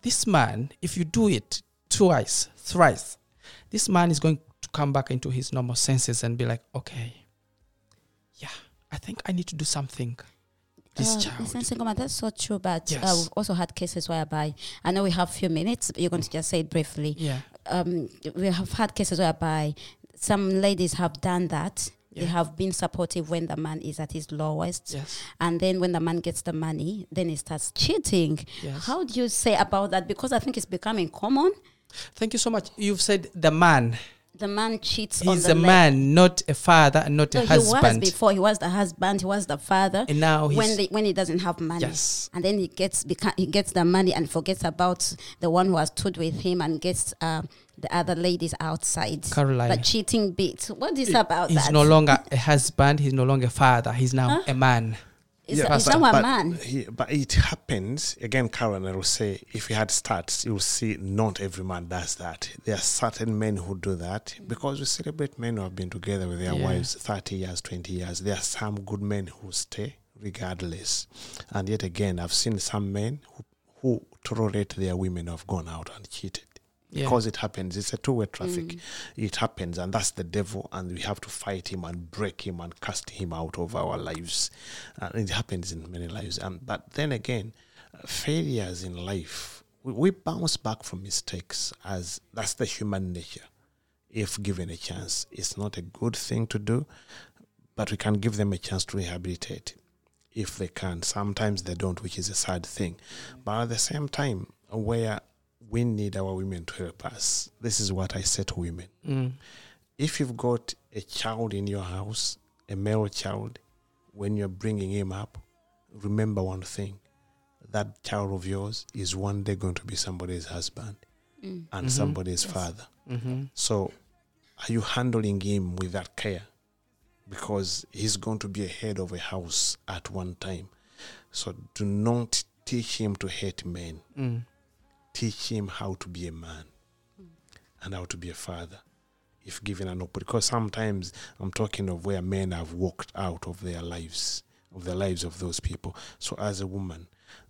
S4: This man, if you do it twice, thrice, this man is going to come back into his normal senses and be like, okay, yeah, I think I need to do something. This
S2: Uh,
S4: child.
S2: That's so true, but uh, we've also had cases whereby I know we have few minutes. But you're going to just say it briefly.
S4: Yeah.
S2: Um, we have had cases whereby some ladies have done that. They
S4: Yeah.
S2: have been supportive when the man is at his lowest,
S4: Yes.
S2: and then when the man gets the money, then he starts cheating.
S4: Yes.
S2: How do you say about that? Because I think it's becoming common.
S4: Thank you so much. You've said the man.
S2: The man cheats on
S4: He's
S2: the
S4: a
S2: la-
S4: man, not a father, and not
S2: So
S4: a
S2: he was
S4: husband.
S2: before. He was the husband. He was the father.
S4: And now he's
S2: when the, when he doesn't have money.
S4: Yes.
S2: And then he gets beca- he gets the money and forgets about the one who has stood with him and gets uh, the other ladies outside.
S4: Caroline.
S2: The cheating bit. What is about
S4: he's
S2: that?
S4: He's no longer a husband. He's no longer a father. He's now
S2: Huh?
S4: a man.
S2: Is,
S3: Yeah,
S2: is
S3: but-
S2: someone
S3: but
S2: man?
S3: he- but it happens again, Karen. I will say, if you had stats, you'll see not every man does that. There are certain men who do that because we celebrate men who have been together with their
S4: Yeah.
S3: wives thirty years, twenty years. There are some good men who stay regardless, and yet again, I've seen some men who who tolerate their women who have gone out and cheated.
S4: Yeah.
S3: Because it happens, it's a two-way traffic. Mm. It happens, and that's the devil, and we have to fight him and break him and cast him out of our lives. And it happens in many lives. And but then again, failures in life, we, we bounce back from mistakes, as that's the human nature. If given a chance, it's not a good thing to do, but we can give them a chance to rehabilitate if they can. Sometimes they don't, which is a sad thing. But at the same time, where we need our women to help us, this is what I say to women.
S4: Mm.
S3: If you've got a child in your house, a male child, when you're bringing him up, remember one thing that child of yours is one day going to be somebody's husband
S2: Mm.
S3: and
S4: Mhm.
S3: somebody's
S2: Yes.
S3: father.
S4: Mm-hmm.
S3: So, are you handling him with that care? Because he's going to be a head of a house at one time. So, do not teach him to hate men.
S4: Mm.
S3: Teach him how to be a man and how to be a father, if given an opportunity. Because sometimes I'm talking of where men have walked out of their lives, of the lives of those people. So, as a woman,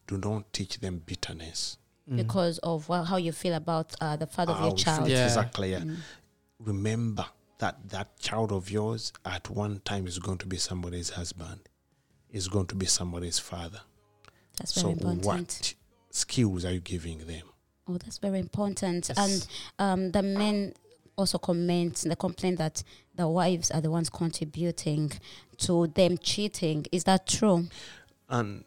S3: do not teach them bitterness.
S4: Mm.
S2: Because of well, how you feel about uh, the father of your child.
S3: feel
S4: Yeah.
S3: Exactly. Yeah.
S2: Mm.
S3: remember that that child of yours at one time is going to be somebody's husband is going to be somebody's father
S2: That's
S3: so
S2: very important.
S3: what skills are you giving them
S2: Oh, that's very important.
S3: Yes.
S2: And um, the men also comment, they complain that the wives are the ones contributing to them cheating. Is that true?
S3: and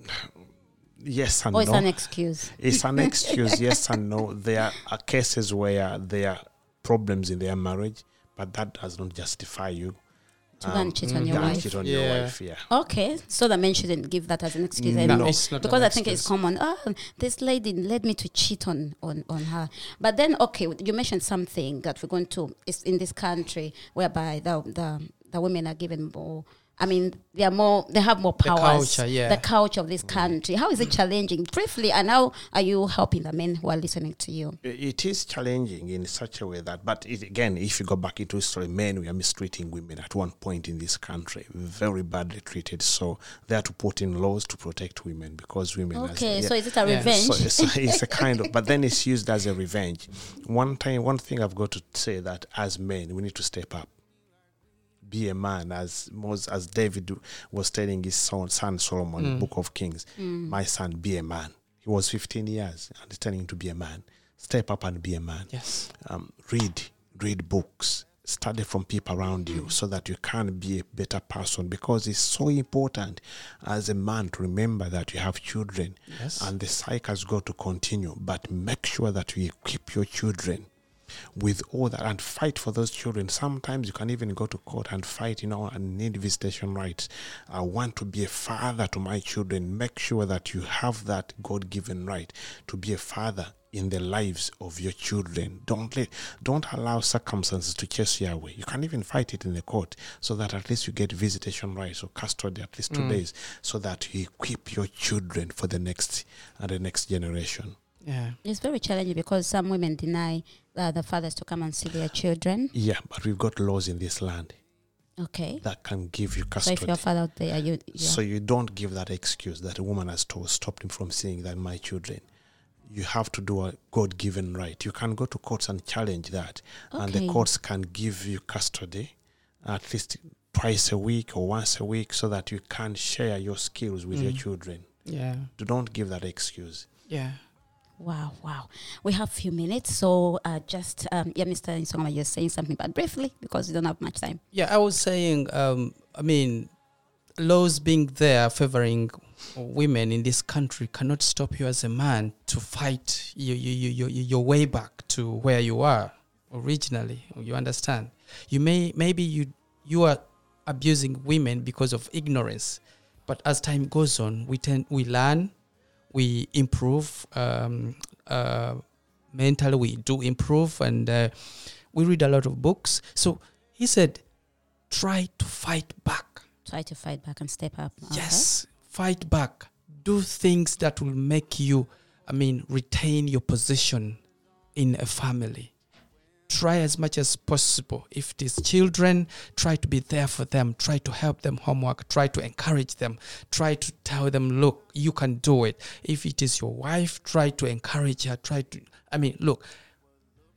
S3: yes and
S2: or it's
S3: no
S2: an excuse?
S3: it's an excuse yes and no there are cases where there are problems in their marriage but that does not justify you
S2: To go and cheat on
S4: mm,
S2: your wife?
S3: cheat on your
S4: Yeah.
S3: wife yeah
S2: Okay, so that men shouldn't give that as an excuse
S3: No.
S2: anymore.
S4: it's not
S2: because
S4: an
S2: I think it's common. Oh, this lady led me to cheat on, on, on her. But then, okay, you mentioned something that we're going to, it's in this country whereby the, the, the women are given more, I mean, they are more, they have more
S4: The culture, yeah.
S2: The culture of this country. How is it challenging? Briefly, and how are you helping the men who are listening to you?
S3: it is challenging in such a way that, but it, again, if you go back into history, men were mistreating women at one point in this country, very badly treated. So they had to put in laws to protect women because women. as-
S2: Okay,
S3: yeah.
S2: so is it a
S4: Yeah.
S2: revenge?
S3: So it's, it's a kind of, but then it's used as a revenge. One time, one thing I've got to say that as men, we need to step up. Be a man, as Moses, as David was telling his son, son Solomon, in
S4: Mm.
S3: Book of Kings. My son, be a man. He was 15 years and he's telling him to be a man. Step up and be a man.
S4: Yes.
S3: Um, read, read books. study from people around you so that you can be a better person because it's so important as a man to remember that you have children
S4: Yes.
S3: and the cycle has got to continue but make sure that you equip your children with all that and fight for those children. Sometimes you can even go to court and fight you know and need visitation rights. I want to be a father to my children. Make sure that you have that god-given right to be a father in the lives of your children. Don't let don't allow circumstances to chase you away. You can even fight it in the court so that at least you get visitation rights or custody at least two mm. days so that you equip your children for the next and the next generation
S4: Yeah.
S2: It's very challenging because some women deny uh, the fathers to come and see their children.
S3: yeah but we've got laws in this land
S2: Okay.
S3: that can give you custody.
S2: So
S3: custody
S2: if you're father out there, you, you
S3: So you don't give that excuse that a woman has told stopped him from seeing that my children. You have to do a God given right. You can go to courts and challenge that. And the courts can give you custody at least twice a week or once a week so that you can share your skills with your
S4: Mm.
S3: children.
S4: Yeah.
S3: Do Don't give that excuse.
S4: Yeah.
S2: Wow, wow. We have few minutes, so uh, just um, yeah, Mr. Isingoma, you're saying something, but briefly because we don't have much time.
S4: Yeah, I was saying, um, I mean, laws being there favoring women in this country cannot stop you as a man to fight your, your, your, your way back to where you are originally. You understand? You may maybe you you are abusing women because of ignorance, but as time goes on, we tend we learn, we improve um, uh, mentally. We do improve, and uh, we read a lot of books. So he said, try to fight back.
S2: Try to fight back and step up. okay?
S4: Yes, fight back. Do things that will make you, I mean, retain your position in a family. Try as much as possible. If it is children, try to be there for them. Try to help them homework. Try to encourage them. Try to tell them, look, you can do it. If it is your wife, try to encourage her. Try to, I mean, look,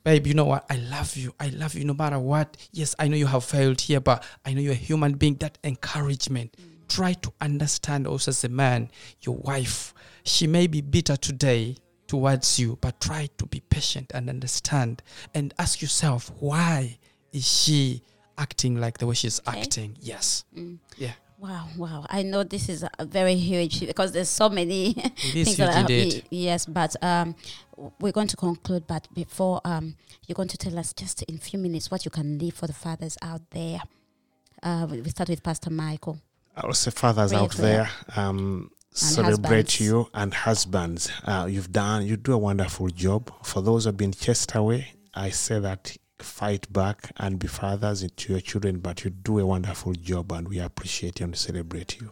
S4: babe, you know what? I love you. I love you no matter what. Yes, I know you have failed here, but I know you're a human being. That encouragement. Try to understand also as a man, your wife. She may be bitter today towards you, but try to be patient and understand and ask yourself, why is she acting like the way she's
S2: Okay.
S4: acting? Yes.
S2: Mm.
S4: Yeah.
S2: Wow, wow. I know this is a very huge because there's so many things
S4: huge
S2: that are
S4: indeed.
S2: yes, but um, we're going to conclude. But before um, you're going to tell us just in few minutes what you can leave for the fathers out there. Uh, we we start with Pastor Michael.
S3: I will say fathers
S2: Pray
S3: out
S2: for
S3: there, um, celebrate
S2: husbands.
S3: you and husbands. Uh, you've done, you do a wonderful job. For those who have been chased away, I say that fight back and be fathers to your children, but you do a wonderful job and we appreciate you and celebrate you.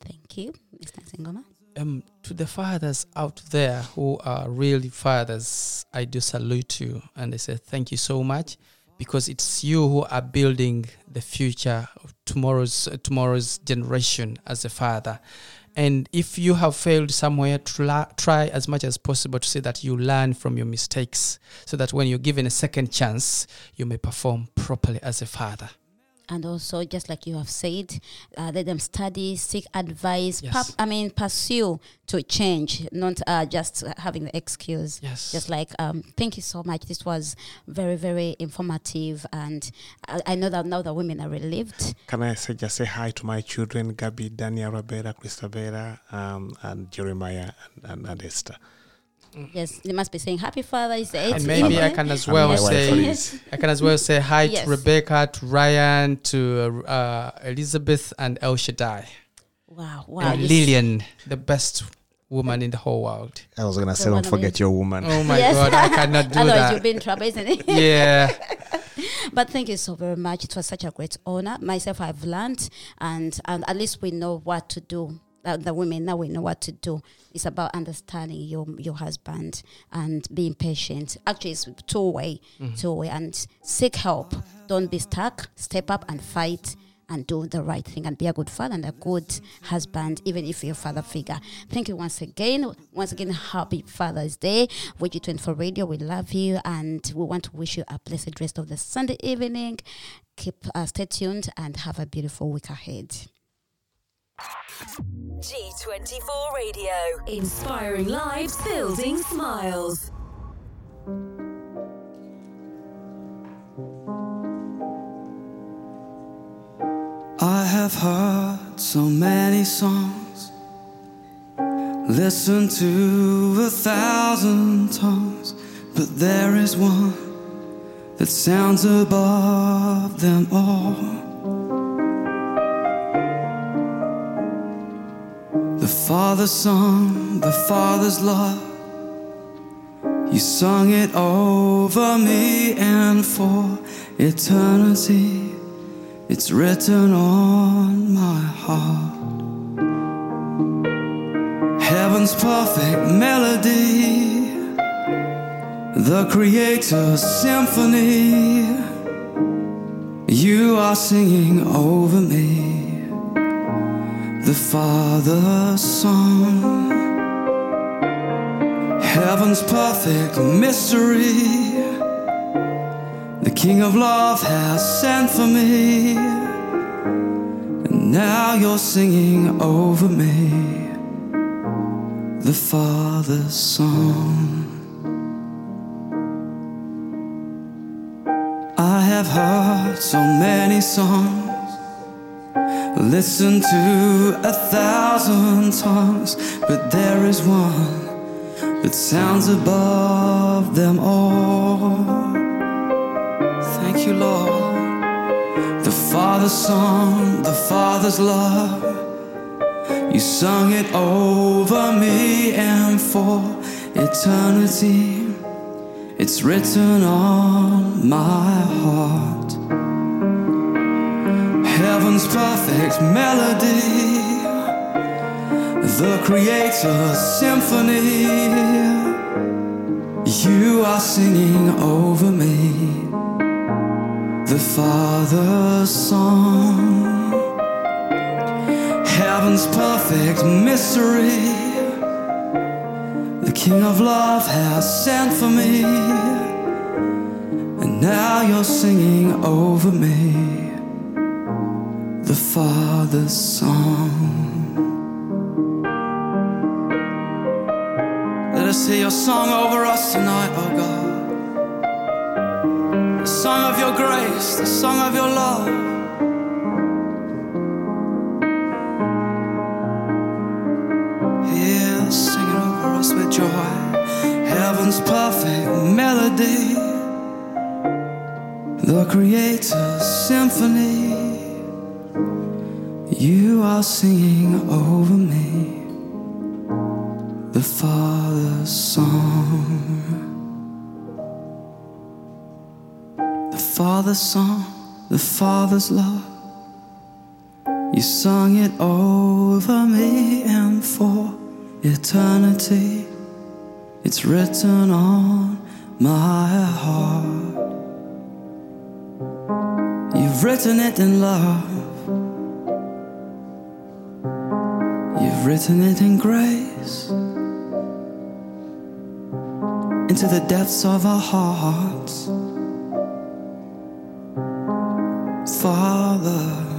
S2: Thank you, Mr. Isingoma.
S4: um, to the fathers out there who are really fathers, I do salute you and I say thank you so much because it's you who are building the future of tomorrow's uh, tomorrow's generation as a father. And if you have failed somewhere, try, as much as possible to see that you learn from your mistakes so that when you're given a second chance, you may perform properly as a father.
S2: And also, just like you have said, uh, let them study, seek advice.
S4: Yes.
S2: pap- I mean, pursue to change, not uh, just having the excuse.
S4: Yes.
S2: Just like, um, thank you so much. This was very, very informative. And I, I know that now the women are relieved.
S3: Can I say just say hi to my children, Gabby, Daniel, Roberta, Christabella, um, and Jeremiah and, and, and Esther.
S2: Yes, they must be saying Happy Father's Day.
S4: and
S2: to
S4: maybe I can as well say I can as well say hi
S2: Yes.
S4: to Rebecca, to Ryan, to uh, Elizabeth, and El Shaddai,
S2: Wow, wow.
S4: and Lillian, the best woman in the whole world.
S3: I was going to say, don't forget your woman.
S4: Oh my
S2: Yes.
S4: God, I cannot do
S2: Otherwise,
S4: that.
S2: you'll be in trouble, isn't it?
S4: yeah,
S2: But thank you so very much. It was such a great honor. Myself, I've learned, and, and at least we know what to do. Uh, the women now we know what to do. It's about understanding your your husband and being patient. Actually, it's two way, two way, and seek help. Don't be stuck. Step up and fight. And do the right thing and be a good father and a good husband, even if you're a father figure. Thank you once again. Once again, happy Father's Day. WG24 Radio, we love you and we want to wish you a blessed rest of the Sunday evening. Keep uh, stay tuned and have a beautiful week ahead.
S5: G24 Radio, inspiring lives, building smiles.
S7: I have heard so many songs, listened to a thousand tongues, but there is one that sounds above them all. Father's song, the Father's love. You sung it over me and for eternity. It's written on my heart. Heaven's perfect melody, the Creator's symphony. You are singing over me, the Father's song. Heaven's perfect mystery. The King of Love has sent for me. And now you're singing over me the Father's song. I have heard so many songs, listened to a thousand tongues, but there is one that sounds above them all. Thank you, Lord. The Father's song, the Father's love. You sung it over me and for eternity. It's written on my heart. Heaven's perfect melody the Creator's symphony. You are singing over me, the Father's song. Heaven's perfect mystery. The King of Love has sent for me, and now you're singing over me, the Father's song. Let us hear your song over us tonight, oh God. The song of your grace, the song of your love. Here, singing over us with joy. Heaven's perfect melody. The Creator's symphony. You are singing over me the Father's song. The Father's song, the Father's love. You sung it over me and for eternity. It's written on my heart. You've written it in love. You've written it in grace into the depths of our hearts. Father,